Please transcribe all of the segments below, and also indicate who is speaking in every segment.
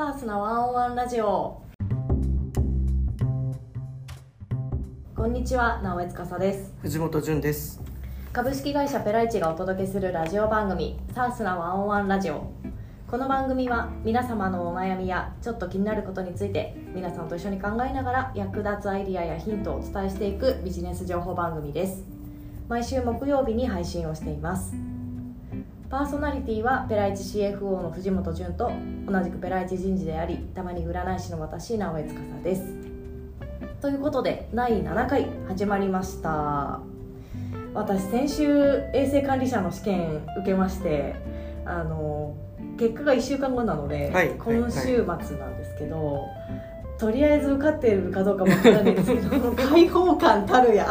Speaker 1: サースなワンオンワンラジオ。こんにちは直江司です。
Speaker 2: 藤本潤です。
Speaker 1: 株式会社ペライチがお届けするラジオ番組サースなワンオンワンラジオ。この番組は皆様のお悩みやちょっと気になることについて皆さんと一緒に考えながら役立つアイディアやヒントをお伝えしていくビジネス情報番組です。毎週木曜日に配信をしていますパーソナリティはペライチ CFO の藤本潤と同じくペライチ人事でありたまに占い師の私直江司です。ということで第7回始まりました。私先週衛生管理者の試験受けましてあの結果が1週間後なので、
Speaker 2: はい。
Speaker 1: 今週末なんですけど、とりあえず受かってるかどうかもわからないんですけど開放感たるや。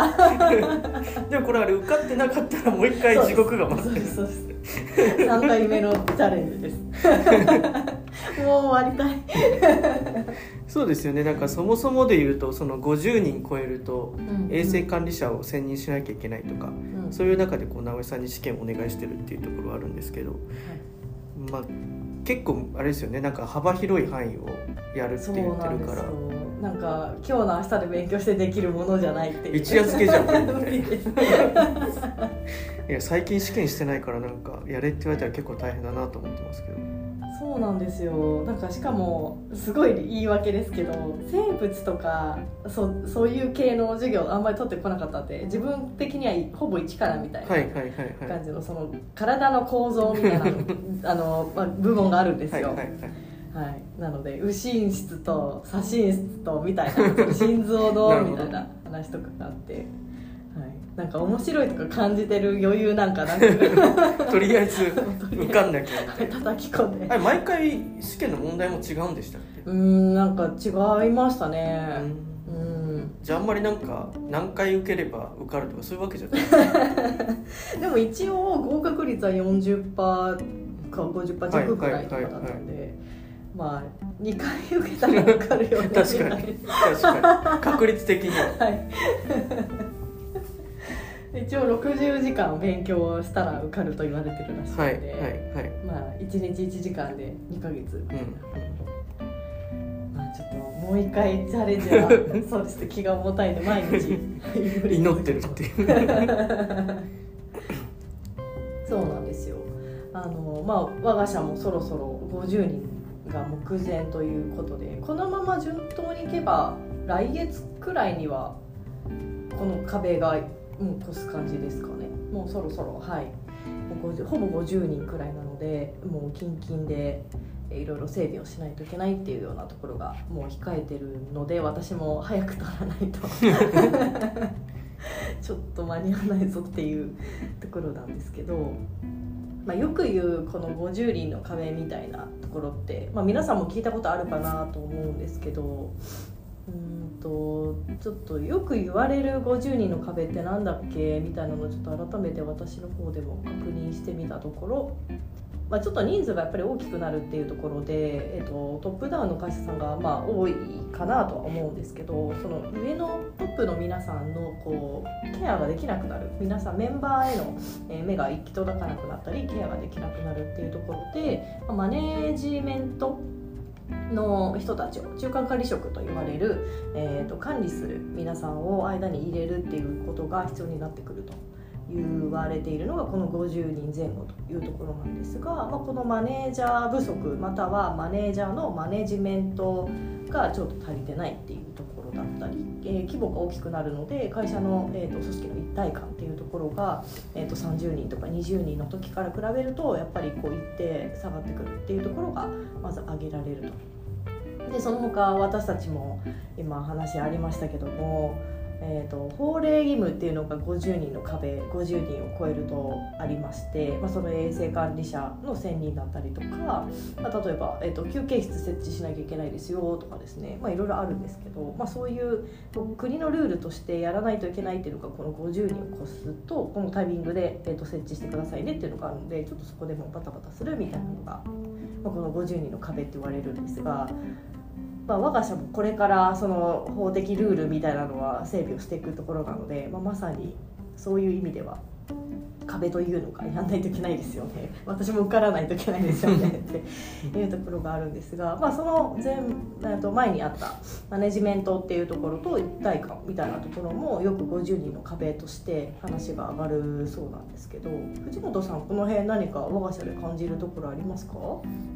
Speaker 2: でもこれあれ受かってなかったらもう一回地獄が待ってる
Speaker 1: そうです。3回目のチャレンジです。もう終わりたい、
Speaker 2: そうですよね。なんかそもそもで言うとその50人超えると
Speaker 1: うん。
Speaker 2: 衛生管理者を選任しなきゃいけないとか、
Speaker 1: うん。
Speaker 2: そういう中でこう直江さんに試験をお願いしてるっていうところはあるんですけど、まあ結構あれですよね。なんか幅広い範囲をやるって言ってるから。
Speaker 1: なんか今日の明日で勉強してできるものじゃないっていう。
Speaker 2: 一夜漬けじゃん。いや最近試験してないからなんかやれって言われたら結構大変だなと思ってますけど
Speaker 1: そうなんですよ。なんかしかもすごい言い訳ですけど生物とかそそういう系の授業あんまり取ってこなかったんで自分的にはほぼ一からみたいな感じのその体の構造みたいなの あの、まあ、部門があるんですよ、
Speaker 2: はいはいはい
Speaker 1: はい、なので右心室と左心室とみたいな心臓のみたいな話とかがあって、はい、なんか面白いとか感じてる余裕なんかなく。
Speaker 2: とりあえず 受かんなきゃみたいな。
Speaker 1: 叩き込んで。
Speaker 2: 毎回試験の問題も違うんでしたっけ？
Speaker 1: うーんなんか違いましたね。うん。
Speaker 2: じゃああんまりなんか何回受ければ受かるとかそういうわけじゃない。
Speaker 1: でも一応合格率は40%か50%弱くらいとかだったんでまあ2回受けたら分かるように。
Speaker 2: 確かに。確かに。確率的に。は
Speaker 1: はい一応60時間勉強したら受かると言われてるらしいので、
Speaker 2: はいはいはい。
Speaker 1: まあ1日1時間で2ヶ月みたいな、まあちょっともう一回チャレンジはそうですね気が重たいんで毎日。
Speaker 2: 祈ってるっていう。
Speaker 1: そうなんですよ。あのまあ我が社もそろそろ50人が目前ということでこのまま順当にいけば来月くらいにはこの壁がもう越す感じですかね。もうそろそろはい。もう50ほぼ50人くらいなのでもう近々でいろいろ整備をしないといけないっていうようなところがもう控えてるので私も早く取らないと。ちょっと間に合わないぞっていうところなんですけど、まあ、よく言うこの50人の壁みたいなところって、まあ、皆さんも聞いたことあるかなと思うんですけどうんとちょっとよく言われる50人の壁ってなんだっけみたいなのをちょっと改めて私の方でも確認してみたところ、まあ、ちょっと人数がやっぱり大きくなるっていうところで、えっと、トップダウンの会社さんがまあ多いかなとは思うんですけどその上のトップの皆さんのこうケアができなくなる。皆さんメンバーへの目が行き届かなくなったりケアができなくなるっていうところでまあマネージメントの人たちを中間管理職と言われる、えー、と管理する皆さんを間に入れるっていうことが必要になってくると。言われているのがこの50人前後というところなんですが、まあ、このマネージャー不足またはマネージャーのマネジメントがちょっと足りてないっていうところだったり、えー規模が大きくなるので会社の、えー、と組織の一体感っていうところが、えー、と30人とか20人の時から比べるとやっぱりこう一定下がってくるっていうところがまず挙げられると。でその他私たちも今話ありましたけども、えー、と法令義務っていうのが50人の壁50人を超えるとありまして、まあ、その衛生管理者の1000人だったりとか、まあ、例えば、えー、と休憩室設置しなきゃいけないですよとかですね、まあ、いろいろあるんですけど、まあ、そういうこう国のルールとしてやらないといけないっていうのがこの50人を超すとこのタイミングで、えー、と設置してくださいねっていうのがあるのでちょっとそこでもバタバタするみたいなのが、まあ、この50人の壁って言われるんですが。まあ、我が社もこれからその法的ルールみたいなのは整備をしていくところなので、まあ、まさにそういう意味では。壁というのかやんないといけないですよね。私も受からないといけないですよね。っていうところがあるんですが、まあ、その前と前にあったマネジメントっていうところと一体感みたいなところもよく50人の壁として話が上がるそうなんですけど藤本さんこの辺何か我が社で感じるところありますか？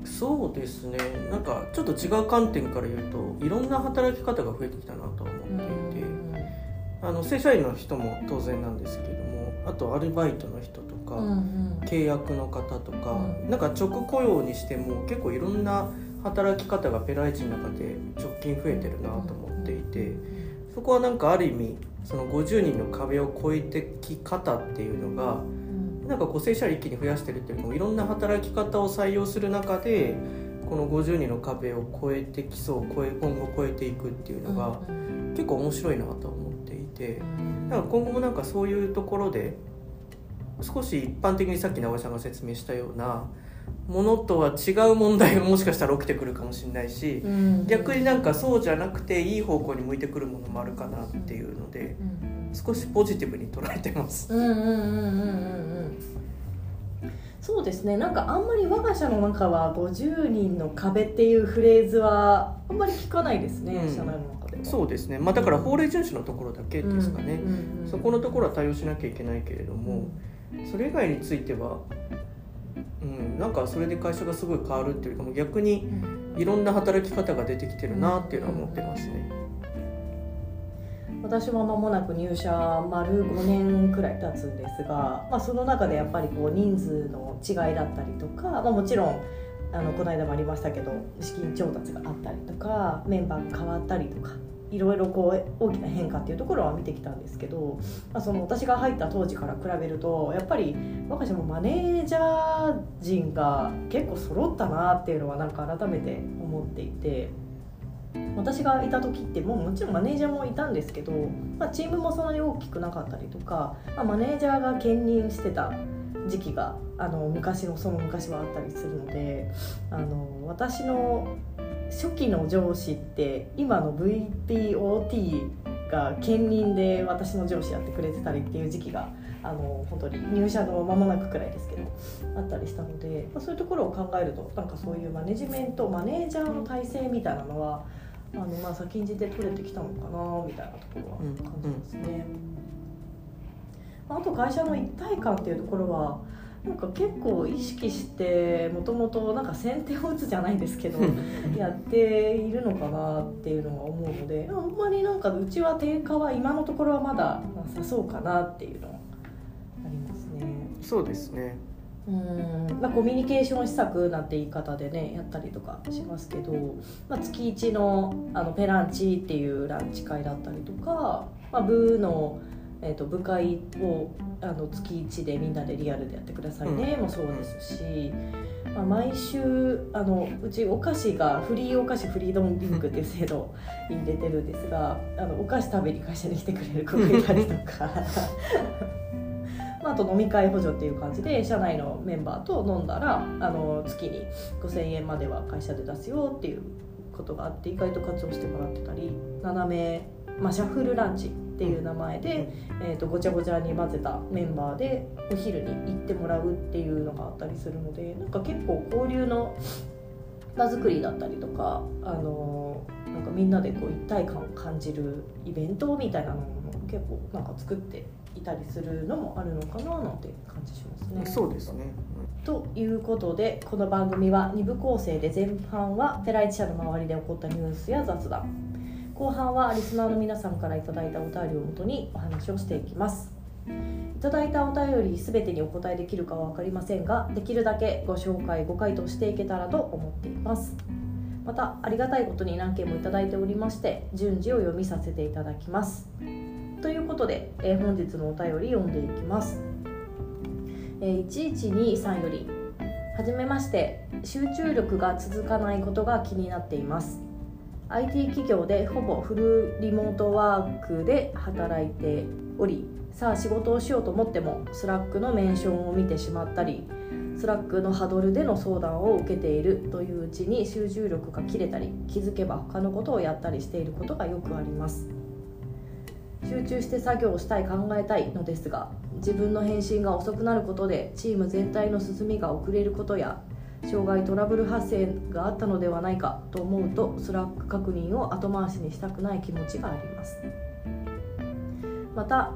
Speaker 2: そうですね。なんかちょっと違う観点から言うといろんな働き方が増えてきたなと思っていて。あの正社員の人も当然なんですけどもあとアルバイトの人とか、うんうん、契約の方とか、うん、なんか直雇用にしても結構いろんな働き方がペライチの中で直近増えてるなと思っていてそこはなんかある意味その50人の壁を超えてき方っていうのが、なんかこう正社員一気に増やしてるっていうのもいろんな働き方を採用する中でこの50人の壁を超えてきそう超え今後超えていくっていうのが結構面白いなと思っていてだから今後もなんかそういうところで少し一般的にさっき直江さんが説明したようなものとは違う問題がもしかしたら起きてくるかもしれないし、うん、逆になんかそうじゃなくていい方向に向いてくるものもあるかなっていうので、うん、少しポジティブに捉えてます。うんうんうんうんうん
Speaker 1: そうですね。なんかあんまり我が社の中は50人の壁っていうフレーズはあんまり聞かないですね、うん、社内の中で
Speaker 2: そうですね、まあ、だから法令遵守のところだけですかね、そこのところは対応しなきゃいけないけれども、それ以外についてはうん、なんかそれで会社がすごい変わるっていうかも逆にいろんな働き方が出てきてるなっていうのは思ってますね。
Speaker 1: 私も間もなく入社丸5年くらい経つんですが、まあ、その中でやっぱりこう人数の違いだったりとか、まあ、もちろんあのこの間もありましたけど資金調達があったりとかメンバーが変わったりとかいろいろこう大きな変化っていうところは見てきたんですけど、まあ、その私が入った当時から比べるとやっぱり我が社もマネージャー陣が結構揃ったなっていうのはなんか改めて思っていて。私がいた時ってもうもちろんマネージャーもいたんですけど、まあ、チームもそんなに大きくなかったりとか、まあ、マネージャーが兼任してた時期があの昔のその昔はあったりするのであの私の初期の上司って今の VPOT が兼任で私の上司やってくれてたりっていう時期があの本当に入社の間もなくくらいですけどあったりしたので、まあ、そういうところを考えるとなんかそういうマネジメントマネージャーの体制みたいなのはあのまあ先んじて取れてきたのかなみたいなところは感じますね。あと会社の一体感っていうところはなんか結構意識してもともとなんか先手を打つじゃないですけどやっているのかなっていうのは思うのであんまりなんかうちは低下は今のところはまだなさそうかなっていうのはありますね。
Speaker 2: そうですね
Speaker 1: うんまあ、コミュニケーション施策なんて言い方でねやったりとかしますけど、まあ、月1のあのペランチっていうランチ会だったりとか、まあ、部のえーと、部会をあの月1でみんなでリアルでやってくださいね、うん、もそうですし、まあ、毎週あのうちお菓子がフリーお菓子フリードンリンクっていう制度を 入れてるんですがあのお菓子食べに会社に来てくれる子がいたりとか。まあ、あと飲み会補助っていう感じで社内のメンバーと飲んだらあの月に5,000円までは会社で出すよっていうことがあって意外と活用してもらってたり斜め、まあ、シャッフルランチっていう名前で、えーと、ごちゃごちゃに混ぜたメンバーでお昼に行ってもらうっていうのがあったりするのでなんか結構交流の場作りだったりとか、あのー、なんかみんなでこう一体感を感じるイベントみたいなのも結構なんか作っていたりするのもあるのかななんて感じしますね。
Speaker 2: そうですね。
Speaker 1: ということでこの番組は2部構成で前半はペライチ社の周りで起こったニュースや雑談。後半はリスナーの皆さんから頂いたお便りをもとにお話をしていきます。いただいたお便り全てにお答えできるかは分かりませんができるだけご紹介ご回答していけたらと思っています。またありがたいことに何件も頂いておりまして順次を読みさせていただきますということで、えー、本日のお便り読んでいきます、えー、1123よりはじめまして集中力が続かないことが気になっています。IT 企業でほぼフルリモートワークで働いておりさあ仕事をしようと思ってもスラックのメンションを見てしまったりスラックのハドルでの相談を受けているといううちに集中力が切れたり気づけば他のことをやったりしていることがよくあります。集中して作業をしたい考えたいのですが自分の返信が遅くなることでチーム全体の進みが遅れることや障害トラブル発生があったのではないかと思うとスラック確認を後回しにしたくない気持ちがあります。また、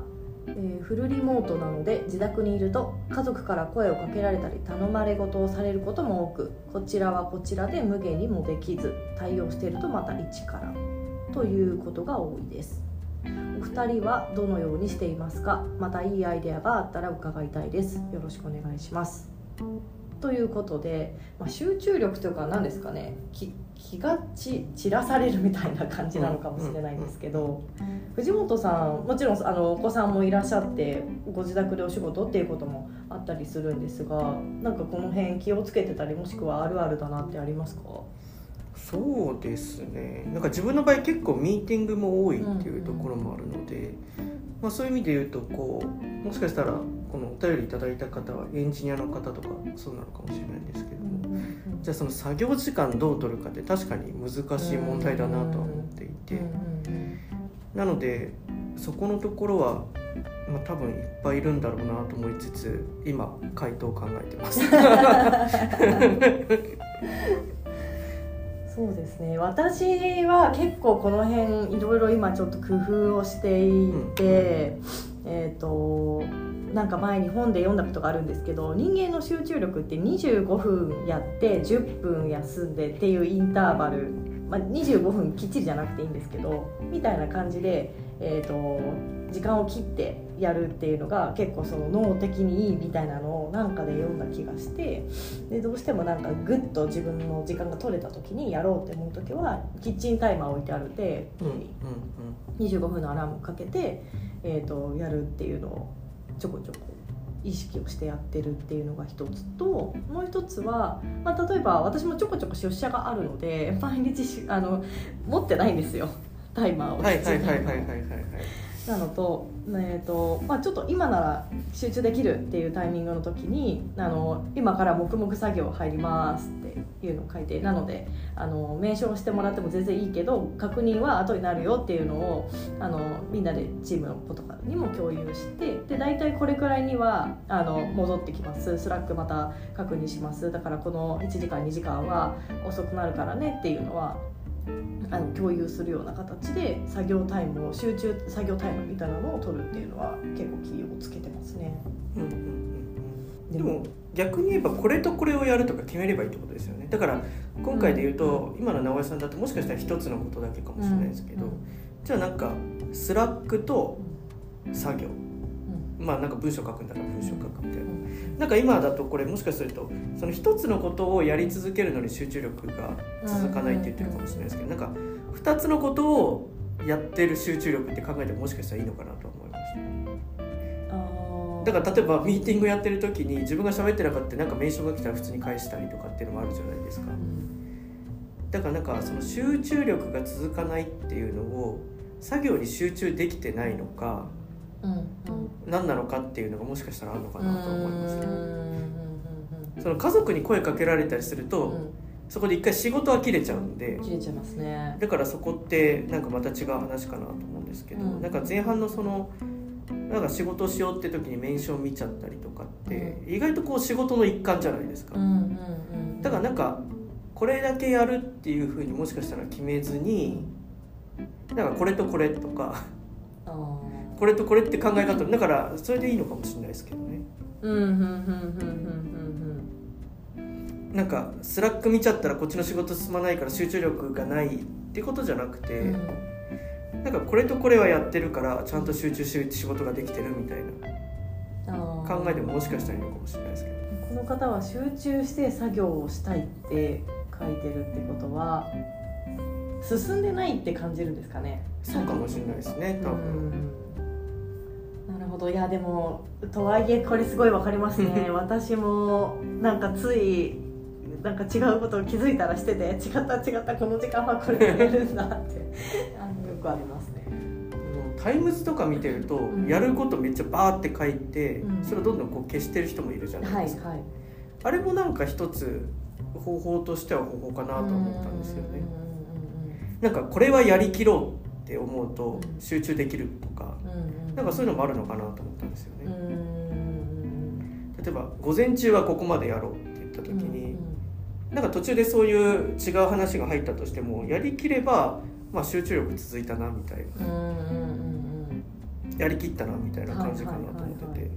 Speaker 1: えーフルリモートなので自宅にいると家族から声をかけられたり頼まれ事をされることも多くこちらはこちらで無下にもできず対応しているとまた一からということが多いです。お二人はどのようにしていますか？またいいアイデアがあったら伺いたいです。よろしくお願いします。ということで、まあ、集中力というか何ですかね？気気がち散らされるみたいな感じなのかもしれないんですけど藤本さんもちろんあのお子さんもいらっしゃってご自宅でお仕事っていうこともあったりするんですがなんかこの辺気をつけてたりもしくはあるあるだなってありますか？
Speaker 2: そうですね。なんか自分の場合結構ミーティングも多いっていうところもあるので、まあ、そういう意味で言うとこうもしかしたらこのお便りいただいた方はエンジニアの方とかそうなのかもしれないんですけども、じゃあその作業時間どう取るかって確かに難しい問題だなとは思っていて、なのでそこのところは、まあ、多分いっぱいいるんだろうなと思いつつ今回答を考えてます。
Speaker 1: そうですね。私は結構この辺いろいろ今ちょっと工夫をしていて、えっ、となんか前に本で読んだことがあるんですけど人間の集中力って25分やって10分休んでっていうインターバル、まあ、25分きっちりじゃなくていいんですけどみたいな感じで、えー、と時間を切ってやるっていうのが結構その脳的にいいみたいなのをなんかで読んだ気がしてでどうしてもなんかグッと自分の時間が取れた時にやろうって思う時はキッチンタイマー置いてあるで
Speaker 2: うんうん
Speaker 1: 25分のアラームかけて、えー、とやるっていうのをちょこちょこ意識をしてやってるっていうのが一つともう一つは、まあ、例えば私もちょこちょこ出社があるので毎日しあの持ってないんですよ。タイマーを。
Speaker 2: うんはいはいはいはいはいはい。はい
Speaker 1: なのと,、えーとまあ、ちょっと今なら集中できるっていうタイミングの時にあの今から黙々作業入りますっていうのを書いてなのであのメンションしてもらっても全然いいけど確認は後になるよっていうのをあのみんなでチームの子とかにも共有してで大体これくらいにはあの戻ってきます。スラックまた確認します。だからこの1時間2時間は遅くなるからねっていうのはあの共有するような形で作業タイムを集中作業タイムみたいなのを取るっていうのは結構気をつけてますね。
Speaker 2: うんうんうんうん。でも逆に言えばこれとこれをやるとか決めればいいってことですよね。だから今回で言うと、今の直江さんだともしかしたら一つのことだけかもしれないですけど、
Speaker 1: うん。
Speaker 2: じゃあなんかスラックと作業。
Speaker 1: うん
Speaker 2: まあなんか文章書くんだら文章書くみたいな。
Speaker 1: うん
Speaker 2: なんか今だとこれもしかするとその一つのことをやり続けるのに集中力が続かないって言ってるかもしれないですけどなんか二つのことをやってる集中力って考えてももしかしたらいいのかなと思いました。だから例えばミーティングやってる時に自分が喋ってなかったなんか名称が来たら普通に返したりとかっていうのもあるじゃないですか。
Speaker 1: うん。
Speaker 2: だからなんかその集中力が続かないっていうのを作業に集中できてないのか何なのかっていうのがもしかしたらあるのかなと思いますね。
Speaker 1: うんうんうん
Speaker 2: その家族に声かけられたりすると、
Speaker 1: うん。
Speaker 2: そこで一回仕事は切れちゃうんで
Speaker 1: うん切れちゃいますね。
Speaker 2: だからそこってなんかまた違う話かなと思うんですけど、
Speaker 1: うん。
Speaker 2: なんか前半のそのなんか仕事をしようって時にメンション見ちゃったりとかって、意外とこう仕事の一環じゃないですか、
Speaker 1: うんうんうん
Speaker 2: だからなんかこれだけやるっていうふうにもしかしたら決めずになんかこれとこれとかこれとこれって考え方。だからそれでいいのかもしれないですけどね。
Speaker 1: うんうんうんうんうんうん
Speaker 2: なんかスラック見ちゃったらこっちの仕事進まないから集中力がないってことじゃなくて、
Speaker 1: うん。
Speaker 2: なんかこれとこれはやってるからちゃんと集中して仕事ができてるみたいな。考えでももしかしたらいいのかもしれないですけど。
Speaker 1: この方は集中して作業をしたいって書いてるってことは進んでないって感じるんですかね。
Speaker 2: そうかもしれないですね多分、
Speaker 1: ほど。いやでもとはいえこれすごいわかりますね。私もなんかついなんか違うことを気づいたらしてて違った違ったこの時間はこれやれるんだって。あ のよくありますね。
Speaker 2: タイムズとか見てると、
Speaker 1: ん。
Speaker 2: やることめっちゃバーって書いて、
Speaker 1: うん。
Speaker 2: それをどんどんこう消してる人もいるじゃないですか、
Speaker 1: はいはい。
Speaker 2: あれもなんか一つ方法としては方法かなと思ったんですよね。なんかこれはやりきろうって思うと集中できるとか、
Speaker 1: うんうん、
Speaker 2: なんかそういうのもあるのかなと思ったんですよね。
Speaker 1: うん
Speaker 2: 例えば午前中はここまでやろうって言った時に、
Speaker 1: うん
Speaker 2: なんか途中でそういう違う話が入ったとしてもやりきれば、まあ、集中力続いたなみたいな。
Speaker 1: うんうんうん
Speaker 2: やりきったなみたいな感じかなと思ってて。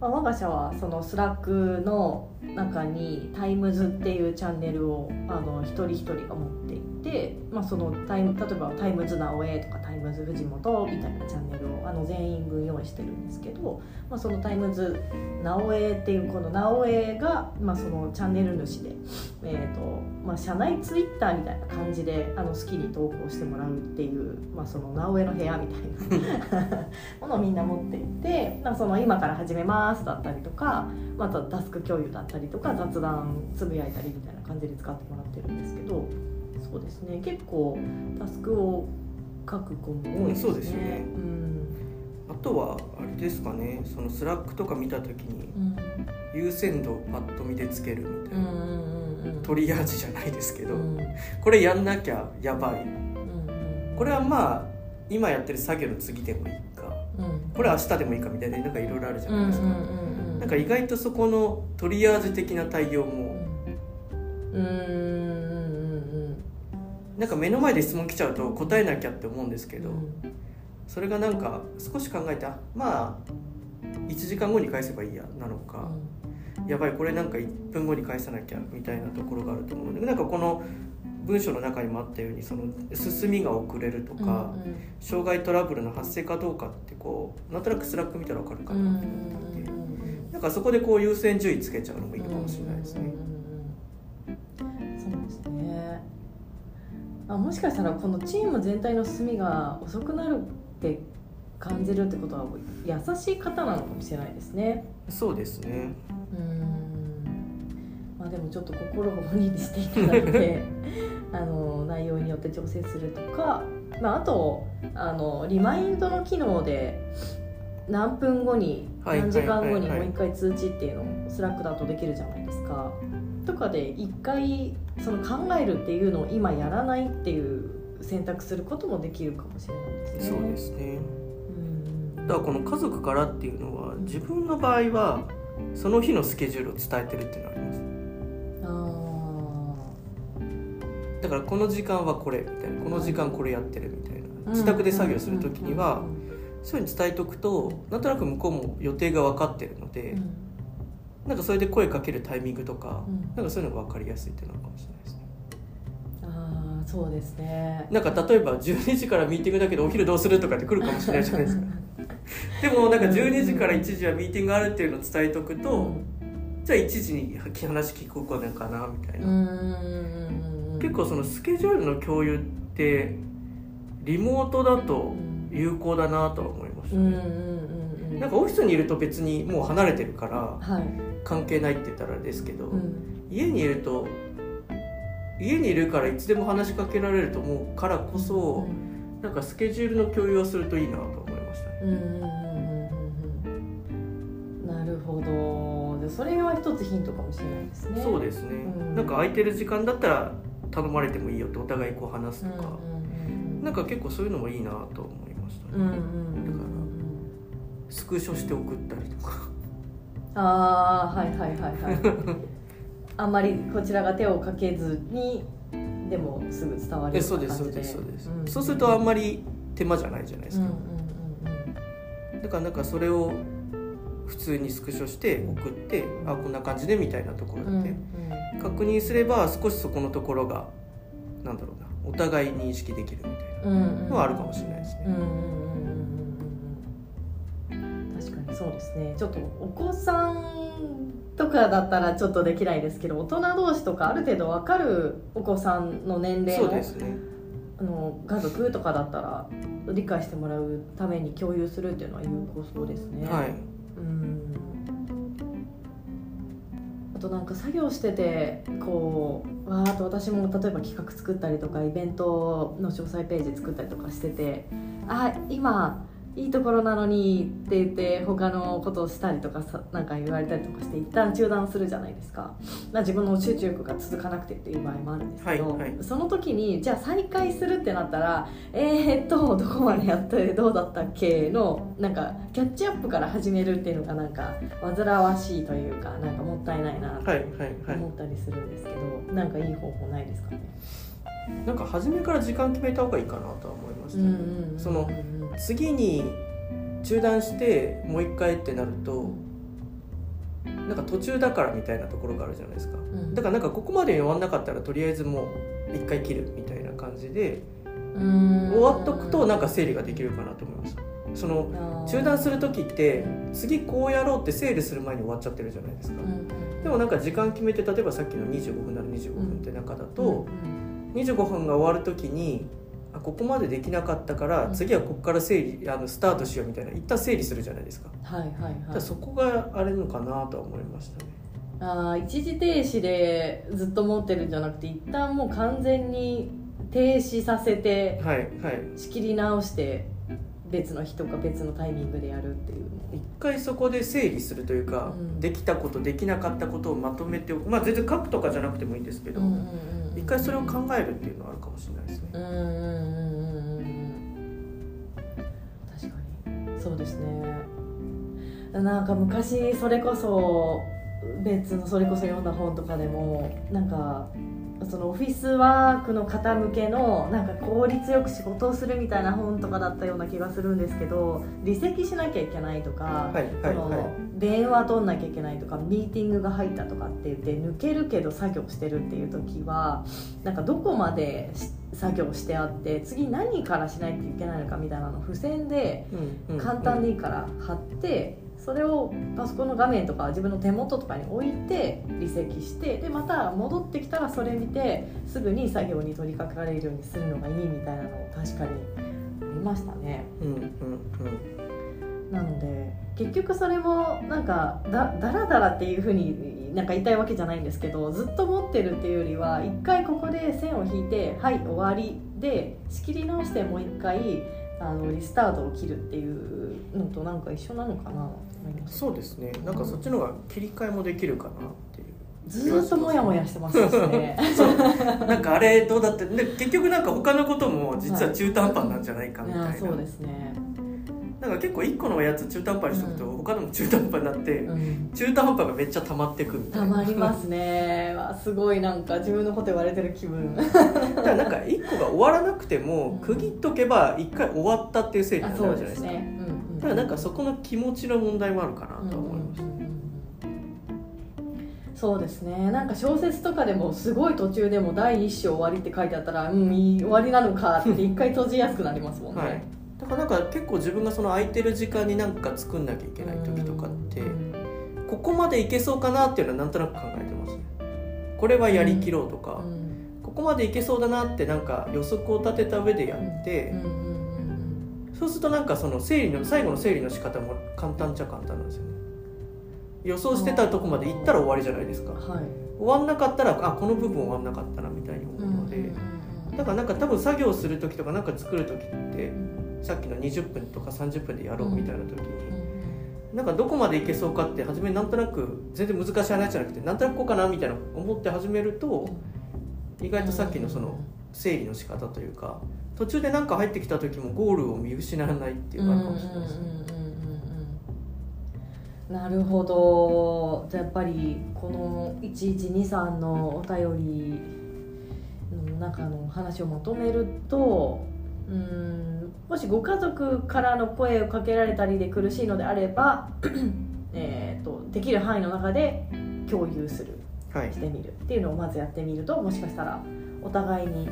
Speaker 1: まあ、我が社はそのスラックの中にタイムズっていうチャンネルをあの一人一人が持って、まあ、そのタイ例えば「タイムズ直江」とか「タイムズ藤本」みたいなチャンネルをあの全員分用意してるんですけど、まあ、その「タイムズ直江」っていうこの直江が、まあ、そのチャンネル主で、えーとまあ、社内ツイッターみたいな感じであの好きに投稿してもらうっていう、まあ、その直江の部屋みたいな ものをみんな持っていて、まあ、その今から始めますだったりとかまたタスク共有だったりとか雑談つぶやいたりみたいな感じで使ってもらってるんですけどそうですね。結構タスクを書く子も多いですね。
Speaker 2: うんそうですね。
Speaker 1: うん。
Speaker 2: あとはあれですかね。そのスラックとか見た時に
Speaker 1: うん。
Speaker 2: 優先度をパッと見でつけるみたいな、トリアージじゃないですけど、
Speaker 1: うん。
Speaker 2: これやんなきゃやばい。
Speaker 1: うん
Speaker 2: これはまあ今やってる作業の次でもいいか。
Speaker 1: うん。
Speaker 2: これは明日でもいいかみたいななんかいろいろあるじゃないですか、なんか意外とそこのトリアージ的な対応も
Speaker 1: うん
Speaker 2: なんか目の前で質問来ちゃうと答えなきゃって思うんですけど、
Speaker 1: うん。
Speaker 2: それがなんか少し考えてあまあ1時間後に返せばいいやなのか、やばいこれなんか1分後に返さなきゃみたいなところがあると思うのでなんかこの文章の中にもあったようにその進みが遅れるとか、障害トラブルの発生かどうかってこうなんとなくスラック見たら分かるか
Speaker 1: うんうん
Speaker 2: なと思って、なんかそこでこう優先順位つけちゃうのもいいかもしれないですね。
Speaker 1: うんあもしかしたらこのチーム全体の進みが遅くなるって感じるってことは優しい方なのかもしれないですね。
Speaker 2: そうですね。
Speaker 1: うん。まあでもちょっと心を鬼にしていただいてあの内容によって調整するとか、まあ、あとあのリマインドの機能で何分後に
Speaker 2: はい
Speaker 1: 何時間後に
Speaker 2: はい。はいはい
Speaker 1: もう一回通知っていうのをスラックだとできるじゃないですか。とかで一回その考えるっていうのを今やらないっていう選択することもできるかもしれないですね。
Speaker 2: そうですね。
Speaker 1: うん。
Speaker 2: だからこの家族からっていうのは自分の場合はその日のスケジュールを伝えてるっていうのがあります。
Speaker 1: あ
Speaker 2: だからこの時間はこれみたいなこの時間これやってるみたい
Speaker 1: ー
Speaker 2: な自宅で作業する時にはそういうふうに伝えておくとなんとなく向こうも予定が分かってるので、
Speaker 1: うん
Speaker 2: なんかそれで声かけるタイミングとか、
Speaker 1: うん。
Speaker 2: なんかそういうのが分かりやすいっていうのかもしれないですね。
Speaker 1: あーそうですね。
Speaker 2: なんか例えば12時からミーティングだけどお昼どうするとかって来るかもしれないじゃないですか。でもなんか12時から1時はミーティングあるっていうのを伝えとくと、じゃあ1時に話聞こうかなみたいな、
Speaker 1: うん
Speaker 2: 結構そのスケジュールの共有ってリモートだと有効だなとは思いました
Speaker 1: うんうん
Speaker 2: ね、
Speaker 1: うんうん
Speaker 2: なんかオフィスにいると別にもう離れてるから
Speaker 1: はい、
Speaker 2: 関係ないって言ったらですけど、
Speaker 1: うん。
Speaker 2: 家にいると家にいるからいつでも話しかけられると思うからこそ、なんかスケジュールの共有をするといいなと思いましたね。
Speaker 1: うんうんうんうんうんなるほど。でそれは一つヒントかもしれないですね。
Speaker 2: そうですね、
Speaker 1: うん。
Speaker 2: なんか空いてる時間だったら頼まれてもいいよってお互いこう話すとか、
Speaker 1: うん
Speaker 2: なんか結構そういうのもいいなと思いましたね、
Speaker 1: うんうんうん。うん
Speaker 2: スクショして送ったりとか。
Speaker 1: ああはいはいはいはい。あんまりこちらが手をかけずにでもすぐ伝わるよ
Speaker 2: えそうですそう
Speaker 1: うな感じで
Speaker 2: ですそうです、
Speaker 1: ん。
Speaker 2: そうするとあんまり手間じゃないじゃないですか、
Speaker 1: うんうんうん
Speaker 2: だからなんかそれを普通にスクショして送ってあこんな感じでみたいなところ
Speaker 1: うんうん
Speaker 2: で確認すれば少しそこのところがなんだろうなお互い認識できるみたいなのはあるかもしれないですね、
Speaker 1: うんうんうんそうですね。ちょっとお子さんとかだったらちょっとできないですけど大人同士とかある程度分かるお子さんの年齢の
Speaker 2: ね。
Speaker 1: あの家族とかだったら理解してもらうために共有するっていうのは有効そうですね。
Speaker 2: はい。
Speaker 1: うん。あとなんか作業しててこうわーっと私も例えば企画作ったりとかイベントの詳細ページ作ったりとかしててあ今いいところなのにって言って他のことをしたりとかさなんか言われたりとかして一旦中断するじゃないですか、まあ、自分の集中力が続かなくてっていう場合もあるんですけど、
Speaker 2: はいはい。
Speaker 1: その時にじゃあ再開するってなったらえー、っとどこまでやってどうだったっけのなんかキャッチアップから始めるっていうのがなんか煩わしいというかなんかもったいないなと
Speaker 2: はいはいはい。
Speaker 1: 思ったりするんですけど、なんかいい方法ないですかね？
Speaker 2: なんか初めから時間決めた方がいいかなとは思いましたね、その次に中断してもう一回ってなるとなんか途中だからみたいなところがあるじゃないですか。
Speaker 1: うん。
Speaker 2: だからなんかここまでに終わんなかったらとりあえずもう一回切るみたいな感じで
Speaker 1: 終
Speaker 2: 終わっとくとなんか整理ができるかなと思います。その中断する時って次こうやろうって整理する前に終わっちゃってるじゃないですか。でもなんか時間決めて例えばさっきの25分なら25分って中だと25分が終わる時にあここまでできなかったから
Speaker 1: うん。
Speaker 2: 次はここから整理あのスタートしようみたいな一旦整理するじゃないですか。
Speaker 1: はいはいはい。
Speaker 2: らそこがあれのかなとは思いましたね。
Speaker 1: あー一時停止でずっと持ってるんじゃなくて一旦もう完全に停止させて
Speaker 2: はいはい。
Speaker 1: 仕切り直して別の日とか別のタイミングでやるっていう。の
Speaker 2: 一回そこで整理するというか、
Speaker 1: うん。
Speaker 2: できたことできなかったことをまとめておく。まあ全然書くとかじゃなくてもいいんですけど、一回それを考えるっていうのはあるかもしれないですね。
Speaker 1: うんうんうんうんうん。確かに。そうですね。なんか昔それこそ別のそれこそ読んだ本とかでもなんかそのオフィスワークの方向けのなんか効率よく仕事をするみたいな本とかだったような気がするんですけど離席しなきゃいけないとか、
Speaker 2: はいはい
Speaker 1: その
Speaker 2: はい
Speaker 1: 電話取んなきゃいけないとかミーティングが入ったとかって言って抜けるけど作業してるっていう時はなんかどこまでし作業してあって次何からしないといけないのかみたいなのを付箋で
Speaker 2: うんうん
Speaker 1: 簡単でいいから貼ってそれをパソコンの画面とか自分の手元とかに置いて離席してでまた戻ってきたらそれ見てすぐに作業に取り掛かれるようにするのがいいみたいなのを確かにありましたね。
Speaker 2: うんうんうん
Speaker 1: なので結局それもなんかだだらだらっていうふうになんか言いたいわけじゃないんですけどずっと持ってるっていうよりは一回ここで線を引いてはい終わりで仕切り直してもう一回あのリスタートを切るっていうのとなんか一緒なのかな？と思います
Speaker 2: そうですね。なんかそっちの方が切り替えもできるかなっていう。
Speaker 1: ずーっとモヤモヤしてますしね
Speaker 2: なんかあれどうだってで結局なんか他のことも実は中途半端なんじゃないかみたいな、
Speaker 1: あそうですね、
Speaker 2: なんか結構一個のやつ中途半端にしとくと、他でも中途半端になって、
Speaker 1: うん、
Speaker 2: 中途半端がめっちゃ溜まってくみたいな。
Speaker 1: たまりますね。わすごいなんか自分のこと言われてる気分。
Speaker 2: だからなんか一個が終わらなくても
Speaker 1: うん。
Speaker 2: 区切っとけば一回終わったっていう整理
Speaker 1: あ
Speaker 2: になるじゃないですすか
Speaker 1: うん、
Speaker 2: だからなんかそこの気持ちの問題もあるかなとは思いました、
Speaker 1: そうですね。なんか小説とかでもすごい途中でも第一章終わりって書いてあったらうん終わりなのかって一回閉じやすくなりますもんね、
Speaker 2: はい。だからなんか結構自分がその空いてる時間になんか作んなきゃいけない時とかって
Speaker 1: うん。
Speaker 2: ここまでいけそうかなっていうのはなんとなく考えてますね。これはやりきろうとか、
Speaker 1: うん。
Speaker 2: ここまでいけそうだなってなんか予測を立てた上でやって
Speaker 1: う
Speaker 2: そうするとなんかその整理の最後の整理の仕方も簡単っちゃ簡単なんですよね。予想してたとこまで行ったら終わりじゃないですか。
Speaker 1: うんはい。
Speaker 2: 終わんなかったらあこの部分終わんなかったなみたいに思うので、だからなんか多分作業する時とかなんか作る時ってさっきの20分とか30分でやろうみたいな時に、なんかどこまでいけそうかって初めなんとなく全然難しい話じゃなくてなんとなくこうかなみたいな思って始めると意外とさっきのその整理の仕方というか途中で何か入ってきた時もゴールを見失わないっていうのがあるかもしれないですね。
Speaker 1: なるほどじゃあやっぱりこの1123のお便りの中の話をまとめるとうんもしご家族からの声をかけられたりで苦しいのであれば えーとできる範囲の中で共有する
Speaker 2: はい
Speaker 1: してみるっていうのをまずやってみるともしかしたらお互いに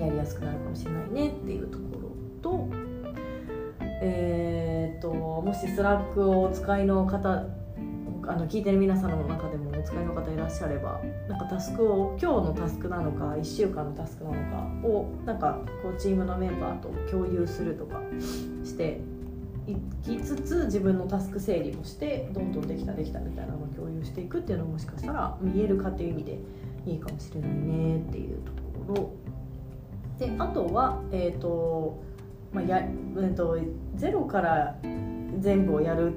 Speaker 1: やりやすくなるかもしれないねっていうところとえー、ともしスラックをお使いの方あの聞いてる皆さんの中でもお使いの方いらっしゃればなんかタスクを今日のタスクなのか1週間のタスクなのかをなんかこうチームのメンバーと共有するとかしていきつつ自分のタスク整理もしてどんどんできたできたみたいなのを共有していくっていうのももしかしたら見えるかっていう意味でいいかもしれないねっていうところ。であとはえっ、とまあやえっと、0から全部をやる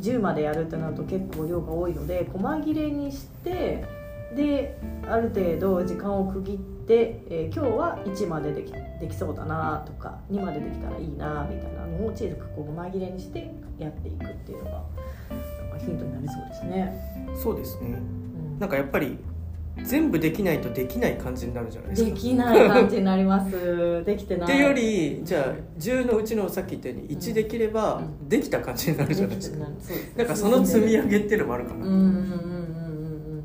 Speaker 1: 10までやるってなると結構量が多いので細切れにしてである程度時間を区切って、えー今日は1までできできそうだなとか2までできたらいいなみたいなのを小さくこう細切れにしてやっていくっていうのがヒントになりそうですね。
Speaker 2: そうですね
Speaker 1: うん
Speaker 2: なんかやっぱり全部できないとできない感じになるじゃないですか。
Speaker 1: できない感じになります。できてない。
Speaker 2: っていうよりじゃあ10のうちのさっき言ったように1できれば
Speaker 1: うん。
Speaker 2: できた感じになるじゃないですか。なんかその積み上げっていうのもあるかな、
Speaker 1: うんうんうんうんうんうん。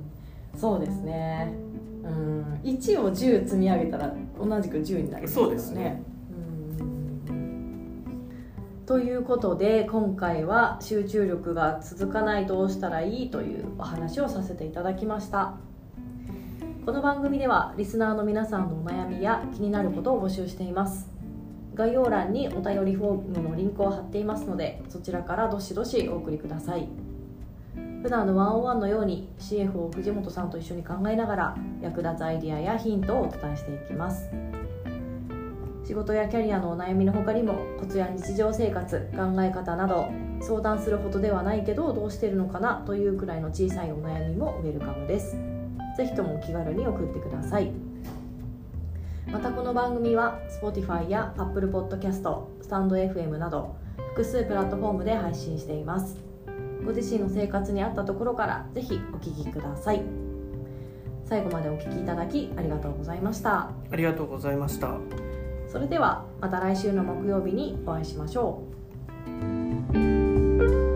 Speaker 1: そうですね。うん、1を10積み上げたら同じく10になりますから
Speaker 2: そうですね。
Speaker 1: うん。ということで今回は集中力が続かないどうしたらいいというお話をさせていただきましたこの番組ではリスナーの皆さんのお悩みや気になることを募集しています。概要欄にお便りフォームのリンクを貼っていますのでそちらからどしどしお送りください。普段のワンオンワンのように CF を藤本さんと一緒に考えながら役立つアイディアやヒントをお伝えしていきます。仕事やキャリアのお悩みの他にもコツや日常生活考え方など相談するほどではないけどどうしてるのかなというくらいの小さいお悩みもウェルカムです。ぜひともお気軽に送ってください。またこの番組は Spotify や Apple Podcast、スタンド FM など複数プラットフォームで配信しています。ご自身の生活に合ったところからぜひお聞きください。最後までお聞きいただきありがとうございました。
Speaker 2: ありがとうございました。
Speaker 1: それではまた来週の木曜日にお会いしましょう